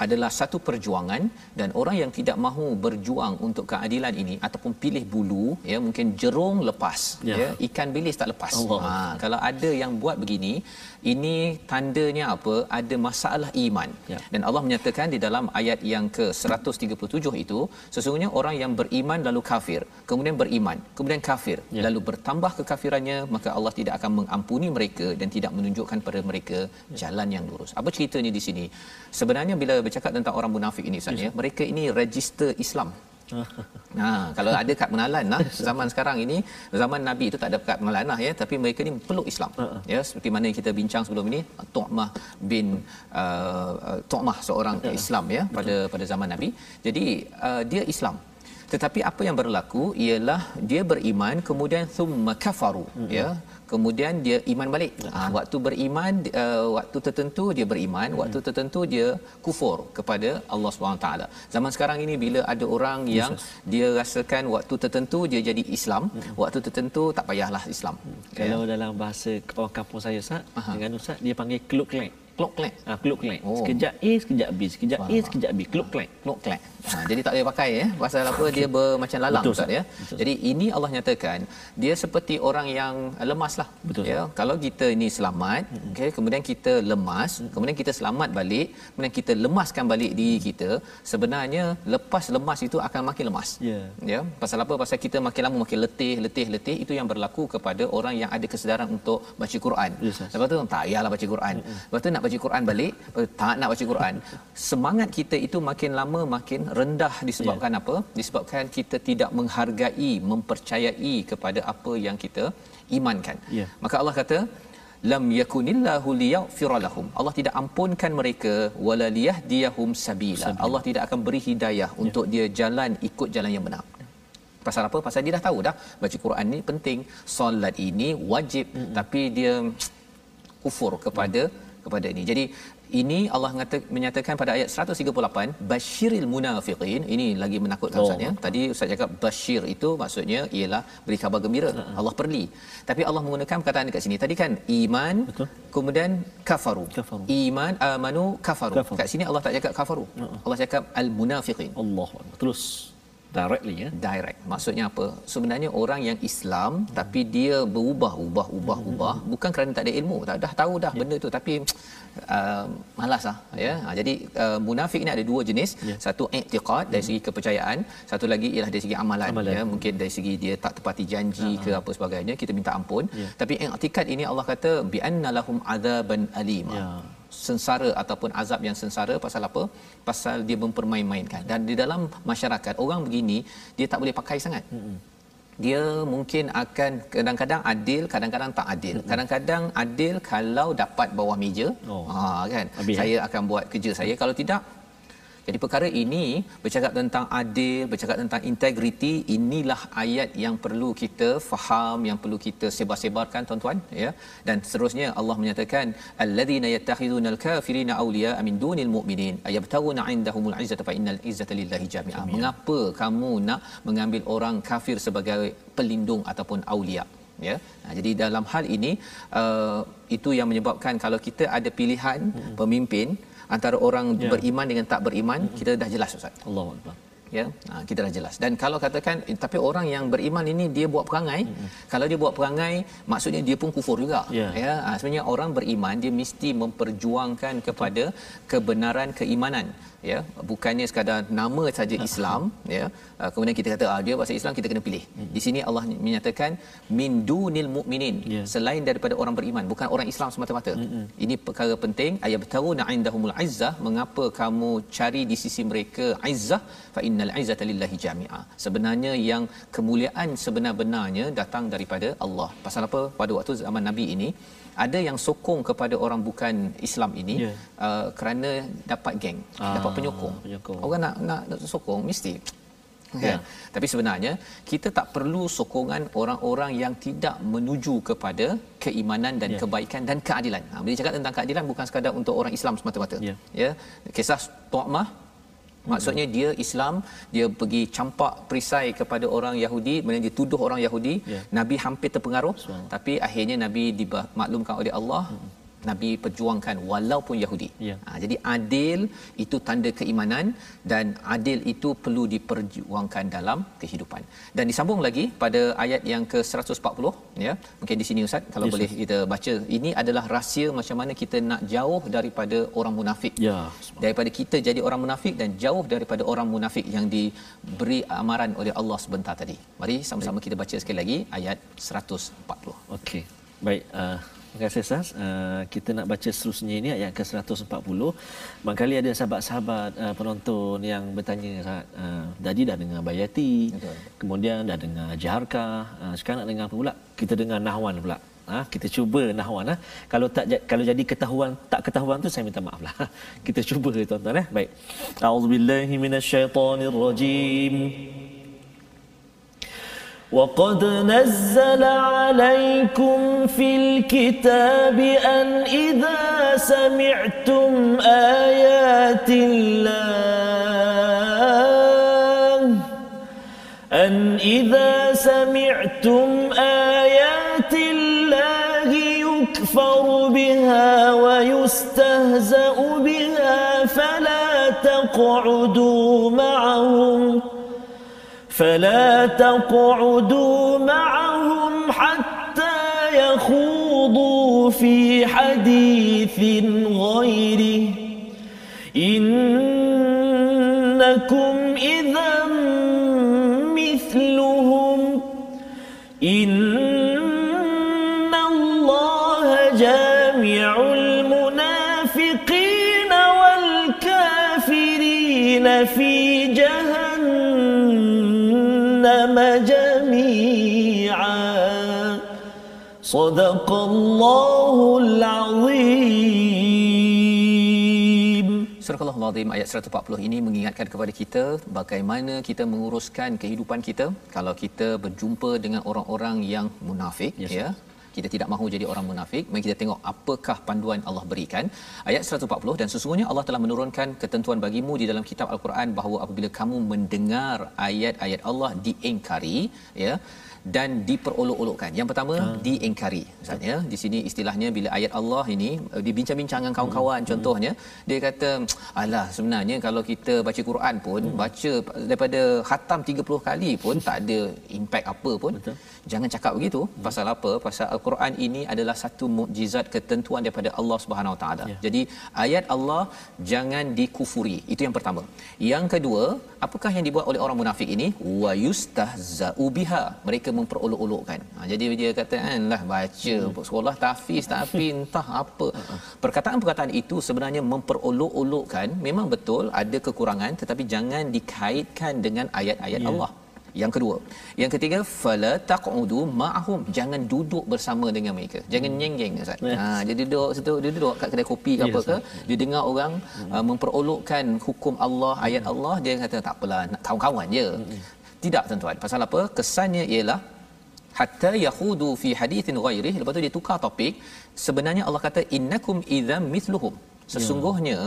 adalah satu perjuangan dan orang yang tidak mahu berjuang untuk keadilan ini ataupun pilih bulu ya mungkin jerung lepas ya, ya ikan bilis tak lepas. Ha kalau ada yang buat begini ini tandanya apa ada masalah iman ya. dan Allah menyatakan di dalam ayat yang ke 137 itu sesungguhnya orang yang beriman lalu kafir kemudian beriman kemudian kafir ya. lalu bertambah kekafirannya maka Allah tidak akan mengampuni mereka dan tidak menunjukkan pada mereka ya. jalan yang lurus apa ceritanya di sini sebenarnya bila bercakap tentang orang munafik ini Ustaz ya mereka ini register Islam Ha, kalau ada kad pengenalan lah zaman sekarang ini zaman nabi itu tak ada kad pengenalan lah ya tapi mereka ni peluk Islam uh-uh. ya seperti mana kita bincang sebelum ini Tu'mah bin uh, uh Tu'mah seorang uh-uh. Islam ya pada pada zaman nabi jadi uh, dia Islam tetapi apa yang berlaku ialah dia beriman kemudian thumma kafaru uh-huh. ya kemudian dia iman balik ha, waktu beriman uh, waktu tertentu dia beriman hmm. waktu tertentu dia kufur kepada Allah SWT zaman sekarang ini bila ada orang yang yes. dia rasakan waktu tertentu dia jadi Islam hmm. waktu tertentu tak payahlah Islam hmm. kalau ya. dalam bahasa orang kampung saya Ustaz dengan Ustaz dia panggil kluk klek klok klek. Ah klok klek. Oh. Sekejap A, sekejap B, sekejap Faham. A, sekejap B, klok klek. Klok klek. Ha, jadi tak boleh pakai ya. Pasal apa dia bermacam lalang Betul, Ustaz ya. Betul. Jadi ini Allah nyatakan dia seperti orang yang lemaslah. Betul. Ya. Kalau kita ini selamat, hmm. okey, kemudian kita lemas, hmm. kemudian kita selamat balik, kemudian kita lemaskan balik diri kita, sebenarnya lepas lemas itu akan makin lemas. Yeah. Ya. Pasal apa? Pasal kita makin lama makin letih, letih, letih itu yang berlaku kepada orang yang ada kesedaran untuk baca Quran. Yes, Lepas tu tak payahlah baca Quran. Hmm. Lepas tu nak baca Quran balik eh, tak nak baca Quran semangat kita itu makin lama makin rendah disebabkan yeah. apa disebabkan kita tidak menghargai mempercayai kepada apa yang kita imankan yeah. maka Allah kata lam yakunillahu liyaghfiralahum Allah tidak ampunkan mereka wala liyahdiyahum sabila Allah tidak akan beri hidayah yeah. untuk dia jalan ikut jalan yang benar pasal apa pasal dia dah tahu dah baca Quran ni penting solat ini wajib mm-hmm. tapi dia kufur kepada mm kepada ini. Jadi ini Allah menyatakan pada ayat 138 basyiril munafiqin ini lagi menakutkan oh. Ustaz ya. Tadi Ustaz cakap basyir itu maksudnya ialah beri khabar gembira. Uh-huh. Allah perli. Tapi Allah menggunakan perkataan dekat sini. Tadi kan iman Betul. kemudian kafaru. kafaru. Iman amanu kafaru. kafaru. Kat sini Allah tak cakap kafaru. Uh-huh. Allah cakap al munafiqin. Allah. Terus directly ya direct maksudnya apa sebenarnya orang yang Islam hmm. tapi dia berubah ubah ubah hmm. ubah bukan kerana tak ada ilmu tak dah tahu dah yeah. benda tu tapi uh, malas lah ya ha, jadi uh, munafik ni ada dua jenis yeah. satu i'tiqad dari segi kepercayaan satu lagi ialah dari segi amalan, amalan. ya mungkin dari segi dia tak tepati janji uh-huh. ke apa sebagainya kita minta ampun yeah. tapi i'tiqad ini Allah kata bi annalahum adzaban alim yeah sengsara ataupun azab yang sengsara pasal apa? Pasal dia mempermain-mainkan. Dan di dalam masyarakat orang begini dia tak boleh pakai sangat. Hmm. Dia mungkin akan kadang-kadang adil, kadang-kadang tak adil. Hmm. Kadang-kadang adil kalau dapat bawah meja. Oh. Ha kan. Habis, saya ya? akan buat kerja saya. Kalau tidak jadi perkara ini bercakap tentang adil, bercakap tentang integriti, inilah ayat yang perlu kita faham, yang perlu kita sebar-sebarkan tuan-tuan ya. Dan seterusnya Allah menyatakan alladzina yattakhiduna al-kafirina awliya min dunil mu'minin ayabtaguna 'indahumul 'izzata fa innal 'izzata lillahi jami'a. Mengapa kamu nak mengambil orang kafir sebagai pelindung ataupun aulia? Ya nah, jadi dalam hal ini uh, itu yang menyebabkan kalau kita ada pilihan hmm. pemimpin antara orang yeah. beriman dengan tak beriman mm-hmm. kita dah jelas ustaz. Allahuakbar. Ya, ha, kita dah jelas. Dan kalau katakan eh, tapi orang yang beriman ini dia buat perangai, mm-hmm. kalau dia buat perangai maksudnya dia pun kufur juga. Yeah. Ya, ha, sebenarnya orang beriman dia mesti memperjuangkan kepada kebenaran keimanan ya bukannya sekadar nama saja Islam ya uh, kemudian kita kata ah dia bahasa Islam kita kena pilih hmm. di sini Allah menyatakan min dunil mukminin yeah. selain daripada orang beriman bukan orang Islam semata-mata hmm. ini perkara penting ayat tahu indahumul izzah mengapa kamu cari di sisi mereka izzah fa innal izzata lillahi jami'a sebenarnya yang kemuliaan sebenar-benarnya datang daripada Allah pasal apa pada waktu zaman nabi ini ada yang sokong kepada orang bukan Islam ini yeah. uh, kerana dapat geng, ah, dapat penyokong. penyokong. Orang nak nak, nak sokong mesti kan tapi sebenarnya kita tak perlu sokongan orang-orang yang tidak menuju kepada keimanan dan Ya. kebaikan dan keadilan ha, bila cakap tentang keadilan bukan sekadar untuk orang Islam semata-mata Ya. ya kisah Tuamah Maksudnya dia Islam, dia pergi campak perisai kepada orang Yahudi, kemudian dia tuduh orang Yahudi. Ya. Nabi hampir terpengaruh, Subhanallah. tapi akhirnya Nabi dimaklumkan oleh Allah. Nabi perjuangkan walaupun Yahudi. Ya. Ha, jadi adil itu tanda keimanan dan adil itu perlu diperjuangkan dalam kehidupan. Dan disambung lagi pada ayat yang ke-140 ya. Mungkin di sini Ustaz kalau Yes, boleh kita baca. Ini adalah rahsia macam mana kita nak jauh daripada orang munafik Ya. daripada kita jadi orang munafik dan jauh daripada orang munafik yang diberi amaran oleh Allah sebentar tadi. Mari sama-sama kita baca sekali lagi ayat 140. Okey. Baik, uh, terima kasih Sas. Uh, kita nak baca seterusnya ini ayat ke-140. Barangkali ada sahabat-sahabat uh, penonton yang bertanya Ustaz, uh, tadi dah dengar Bayati, Betul. kemudian dah dengar Jaharka, uh, sekarang nak dengar apa pula? Kita dengar Nahwan pula. Ha, kita cuba nahwan ha. Kalau tak kalau jadi ketahuan tak ketahuan tu saya minta maaf lah. Kita cuba tuan-tuan eh. Baik. Auzubillahi minasyaitonirrajim. وقد نزل عليكم في الكتاب أن إذا سمعتم آيات الله أن إذا سمعتم آيات الله يكفر بها ويستهزأ بها فلا تقعدوا معهم. فلا تقعدوا معهم حتى يخوضوا في حديث غيره. إنكم إذا جميعا صدق الله العظيم Surah Al-Azim ayat 140 ini mengingatkan kepada kita bagaimana kita menguruskan kehidupan kita kalau kita berjumpa dengan orang-orang yang munafik Yes, ya kita tidak mahu jadi orang munafik mari kita tengok apakah panduan Allah berikan ayat 140 dan sesungguhnya Allah telah menurunkan ketentuan bagimu di dalam kitab al-Quran bahawa apabila kamu mendengar ayat-ayat Allah diingkari ya dan diperolok-olokkan. Yang pertama ha. diingkari. Misalnya di sini istilahnya bila ayat Allah ini uh, dibincang-bincang dengan kawan-kawan hmm. contohnya dia kata alah sebenarnya kalau kita baca Quran pun hmm. baca daripada khatam 30 kali pun tak ada impact apa pun. Betul. Jangan cakap begitu. Hmm. Pasal apa? Pasal Al-Quran ini adalah satu mukjizat ketentuan daripada Allah Subhanahu Wa Taala. Ya. Jadi ayat Allah jangan dikufuri. Itu yang pertama. Yang kedua, apakah yang dibuat oleh orang munafik ini? Wa yustahza'u biha. Mereka memperolok-olokkan. Ha, jadi dia kata kan lah baca hmm. sekolah tahfiz tapi entah apa. Perkataan-perkataan itu sebenarnya memperolok-olokkan memang betul ada kekurangan tetapi jangan dikaitkan dengan ayat-ayat Ya. Allah. Yang kedua, yang ketiga fala taqudu ma'ahum jangan duduk bersama dengan mereka. Jangan hmm. nyeng-nyeng Ustaz. Yes. Ha dia duduk situ dia duduk kat kedai kopi ke Yes, apa ke, dia dengar orang uh, memperolokkan hukum Allah, ayat Allah, dia kata tak apalah, nak kawan-kawan je. Tidak tuan-tuan. Pasal apa? Kesannya ialah hatta yahudu fi hadithin ghairi lepas tu dia tukar topik sebenarnya Allah kata innakum idzam mithluhum sesungguhnya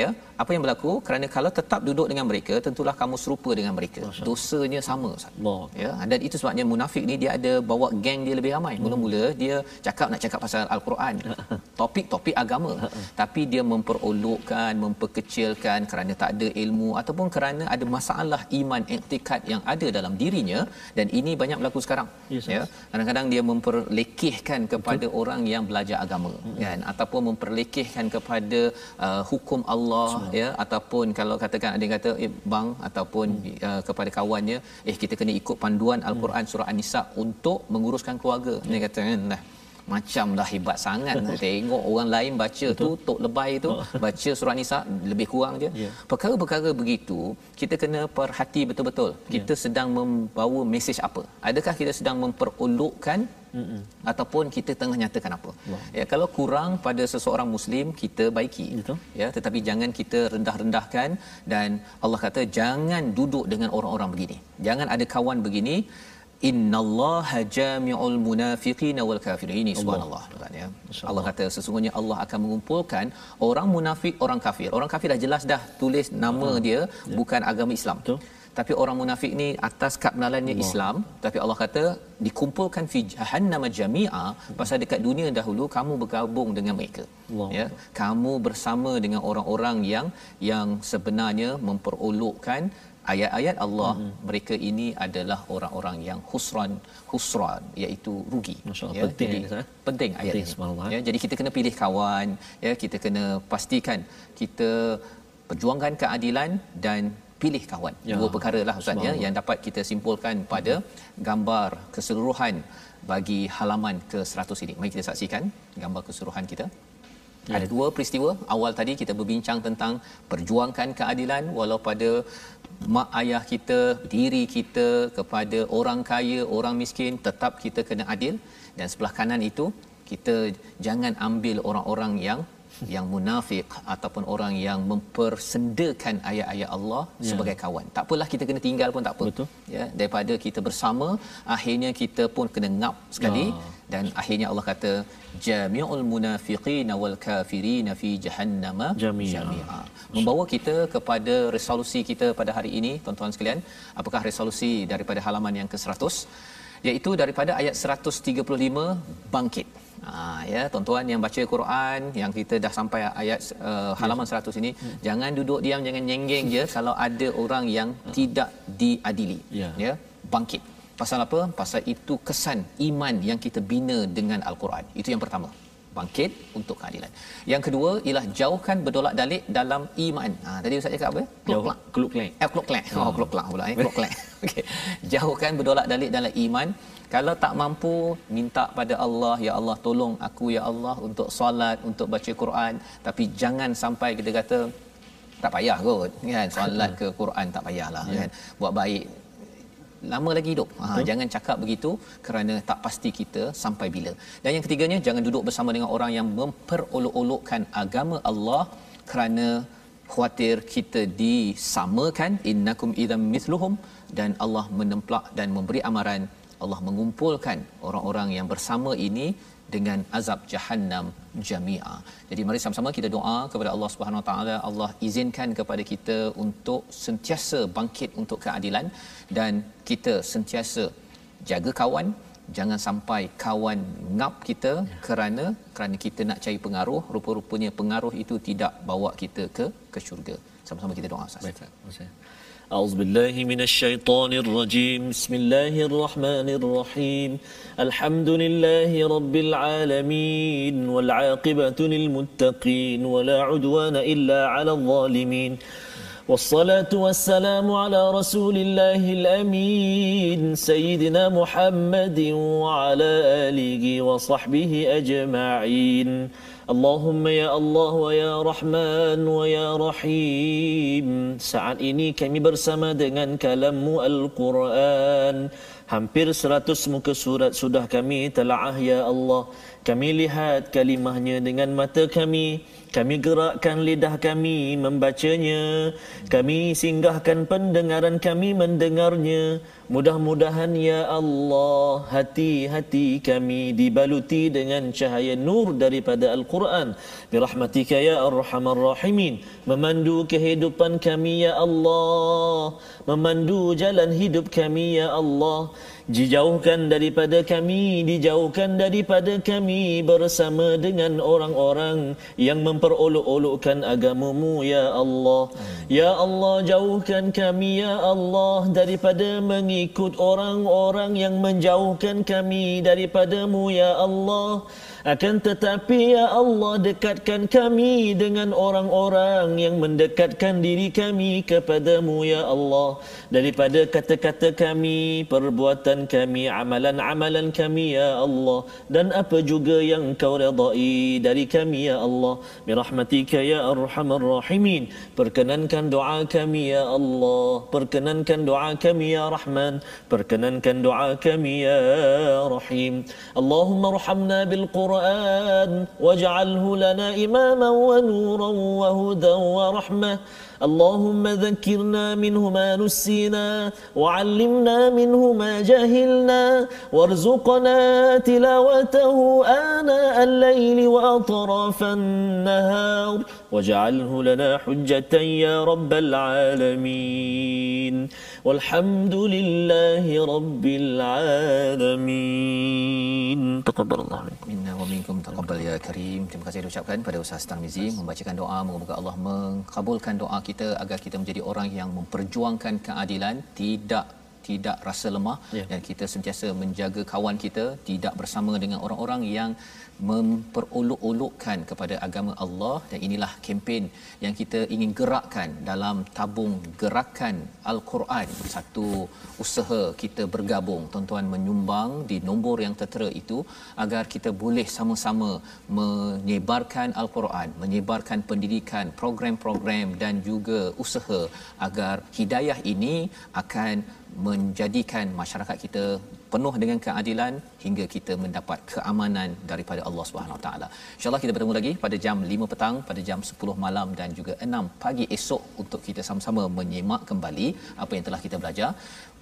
ya apa yang berlaku? Kerana kalau tetap duduk dengan mereka tentulah kamu serupa dengan mereka. Dosanya sama Ustaz. Allah. ya dan itu sebabnya munafik ni dia ada bawa geng dia lebih ramai. Mula-mula dia cakap nak cakap pasal al-Quran. Topik-topik agama. Tapi dia memperolokkan memperkecilkan kerana tak ada ilmu ataupun kerana ada masalah iman iktikad yang ada dalam dirinya. Dan ini banyak berlaku sekarang. Yes, ya kadang-kadang dia memperlekehkan kepada Betul. orang yang belajar agama. Hmm. kan? Ataupun memperlekehkan kepada uh, hukum Allah ya ataupun kalau katakan ada yang kata eh, bang ataupun hmm. uh, kepada kawannya eh kita kena ikut panduan al-Quran surah an-nisa untuk menguruskan keluarga dia kata kan nah macamlah hebat sangat tengok orang lain baca Betul. tu tok lebay tu baca surah nisa lebih kurang je yeah. perkara-perkara begitu kita kena perhati betul-betul kita yeah. sedang membawa mesej apa adakah kita sedang memperolokkan Mm-mm. ataupun kita tengah nyatakan apa. Wow. Ya kalau kurang pada seseorang muslim kita baiki. Betul. Ya tetapi jangan kita rendah-rendahkan dan Allah kata jangan duduk dengan orang-orang begini. Jangan ada kawan begini innallaha jami'ul munafiqina wal kafirin. Ini subhanallah tuan ya. Allah kata sesungguhnya Allah akan mengumpulkan orang munafik orang kafir. Orang kafir dah jelas dah tulis nama uh dia ya. bukan agama Islam. Betul. Tapi orang munafik ni atas kad penalannya Islam. Tapi Allah kata dikumpulkan fi jahannam jami'a. Pasal dekat dunia dahulu kamu bergabung dengan mereka. Allah. ya? Kamu bersama dengan orang-orang yang yang sebenarnya memperolokkan ayat-ayat Allah. Hmm. mereka ini adalah orang-orang yang husran husran iaitu rugi. Masyaallah. Ya, penting jadi, ya, penting ayat penting, ini ya? Jadi kita kena pilih kawan ya? Kita kena pastikan kita perjuangkan keadilan dan pilih kawan ya. dua perkara lah ustaz ya yang dapat kita simpulkan pada gambar keseluruhan bagi halaman ke-100 ini mari kita saksikan gambar keseluruhan kita Ya. Ada dua peristiwa. Awal tadi kita berbincang tentang perjuangkan keadilan walau pada mak ayah kita, diri kita kepada orang kaya, orang miskin, tetap kita kena adil dan sebelah kanan itu kita jangan ambil orang-orang yang yang munafik ataupun orang yang mempersendakan ayat-ayat Allah ya. sebagai kawan. Tak apalah kita kena tinggal pun tak apa. Betul. Ya, daripada kita bersama akhirnya kita pun kena ngap sekali ya. dan akhirnya Allah kata jami'ul munafiqin wal kafirin fi jahannam jami'a. Membawa kita kepada resolusi kita pada hari ini tuan-tuan sekalian. Apakah resolusi daripada halaman yang ke-100? iaitu daripada ayat 135 bangkit. Ha, ya tuan-tuan yang baca Quran yang kita dah sampai ayat uh, halaman 100 ini hmm. jangan duduk diam jangan nyenggeng je kalau ada orang yang hmm. tidak diadili ya. ya bangkit pasal apa pasal itu kesan iman yang kita bina dengan al-Quran itu yang pertama bangkit untuk keadilan. Yang kedua ialah jauhkan berdolak dalik dalam iman. Ha tadi ustaz cakap apa? Jauh kluk klek. Eh kluk klek. Oh kluk klek pula eh kluk klek. Okey. Jauhkan berdolak dalik dalam iman. Kalau tak mampu minta pada Allah ya Allah tolong aku ya Allah untuk solat, untuk baca Quran, tapi jangan sampai kita kata tak payah kot kan? Solat ke Quran tak payahlah yeah. kan? Buat baik. Lama lagi hidup. Ha, jangan cakap begitu kerana tak pasti kita sampai bila. Dan yang ketiganya jangan duduk bersama dengan orang yang memperolok-olokkan agama Allah kerana khuatir kita disamakan. Innakum idzam mithluhum dan Allah menemplak dan memberi amaran Allah mengumpulkan orang-orang yang bersama ini dengan azab jahannam jamia. Jadi mari sama-sama kita doa kepada Allah Subhanahu Wa Taala Allah izinkan kepada kita untuk sentiasa bangkit untuk keadilan dan kita sentiasa jaga kawan jangan sampai kawan ngap kita kerana kerana kita nak cari pengaruh rupa-rupanya pengaruh itu tidak bawa kita ke ke syurga. Sama-sama kita doa Ustaz. Baik. أعوذ بالله من الشيطان الرجيم. بسم الله الرحمن الرحيم. الحمد لله رب العالمين والعاقبة للمتقين ولا عدوان إلا على الظالمين. والصلاة والسلام على رسول الله الأمين سيدنا محمد وعلى آله وصحبه أجمعين. Allahumma ya Allah wa ya Rahman wa ya Rahim. Saat ini kami bersama dengan kalammu Al-Quran. Hampir seratus muka surat sudah kami telah ya Allah. Kami lihat kalimahnya dengan mata kami kami gerakkan lidah kami membacanya. Kami singgahkan pendengaran kami mendengarnya. Mudah-mudahan ya Allah hati-hati kami dibaluti dengan cahaya nur daripada Al-Quran. Birahmatika ya arhamar rahimin. Memandu kehidupan kami ya Allah. Memandu jalan hidup kami ya Allah dijauhkan daripada kami dijauhkan daripada kami bersama dengan orang-orang yang memperolok-olokkan agamamu ya Allah. Ya Allah jauhkan kami ya Allah daripada mengikut orang-orang yang menjauhkan kami daripadamu ya Allah Akan tetapi ya Allah dekatkan kami dengan orang-orang yang mendekatkan diri kami kepadamu ya Allah daripada kata-kata kami, perbuatan kami, amalan-amalan kami ya Allah dan apa juga yang kau redai dari kami ya Allah. Birahmatika ya arhamar rahimin. Perkenankan doa kami ya Allah. Perkenankan doa kami ya Rahman. Perkenankan doa kami ya Rahim. Allahumma arhamna bil Quran imama wa nuran wa hudan wa rahmah. اللهم ذكرنا منه ما نسينا وعلمنا منه ما جهلنا وارزقنا تلاوته آناء الليل وأطراف النهار واجعله لنا حجة يا رب العالمين والحمد لله رب العالمين تقبل الله منكم Minna wa minkum taqabbal ya karim. Terima kasih diucapkan pada Ustaz Tarmizi membacakan doa moga-moga Allah mengabulkan doa kita agar kita menjadi orang yang memperjuangkan keadilan tidak tidak rasa lemah. Ya. dan kita sentiasa menjaga kawan kita tidak bersama dengan orang-orang yang memperolok-olokkan kepada agama Allah. Dan inilah kempen yang kita ingin gerakkan dalam tabung gerakan Al-Quran. Satu usaha kita bergabung. Tuan-tuan menyumbang di nombor yang tertera itu agar kita boleh sama-sama menyebarkan Al-Quran menyebarkan pendidikan program-program dan juga usaha agar hidayah ini akan menjadikan masyarakat kita penuh dengan keadilan hingga kita mendapat keamanan daripada Allah Subhanahu Wa Taala. Insya-Allah kita bertemu lagi pada jam 5 petang, pada jam 10 malam dan juga 6 pagi esok untuk kita sama-sama menyimak kembali apa yang telah kita belajar.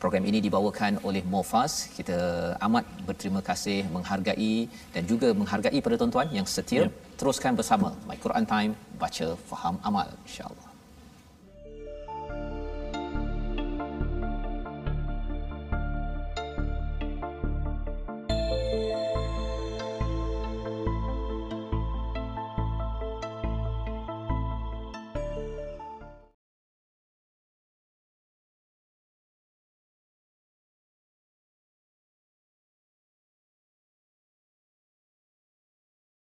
Program ini dibawakan oleh Mofas. Kita amat berterima kasih, menghargai dan juga menghargai pada tuan-tuan yang setia. Ya. Teruskan bersama My Quran Time, baca, faham, amal insya-Allah.